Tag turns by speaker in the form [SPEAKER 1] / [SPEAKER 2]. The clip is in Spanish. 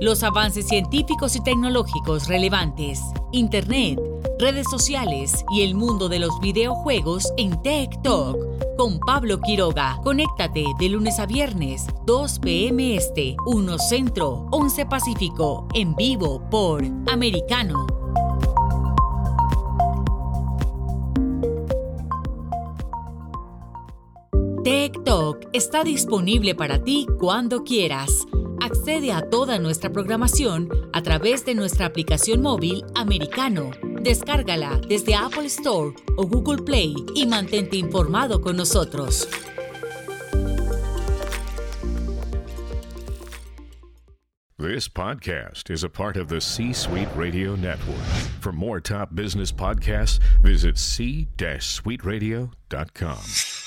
[SPEAKER 1] Los avances científicos y tecnológicos relevantes, Internet, redes sociales y el mundo de los videojuegos en Tech Talk con Pablo Quiroga. Conéctate de lunes a viernes, 2 p.m. Este, 1 Centro, 11 Pacífico, en vivo por Americano. Tech Talk está disponible para ti cuando quieras. Accede a toda nuestra programación a través de nuestra aplicación móvil americano. Descárgala desde Apple Store o Google Play y mantente informado con nosotros.
[SPEAKER 2] This podcast is a part of the C Suite Radio Network. For more top business podcasts, visit c-suiteradio.com.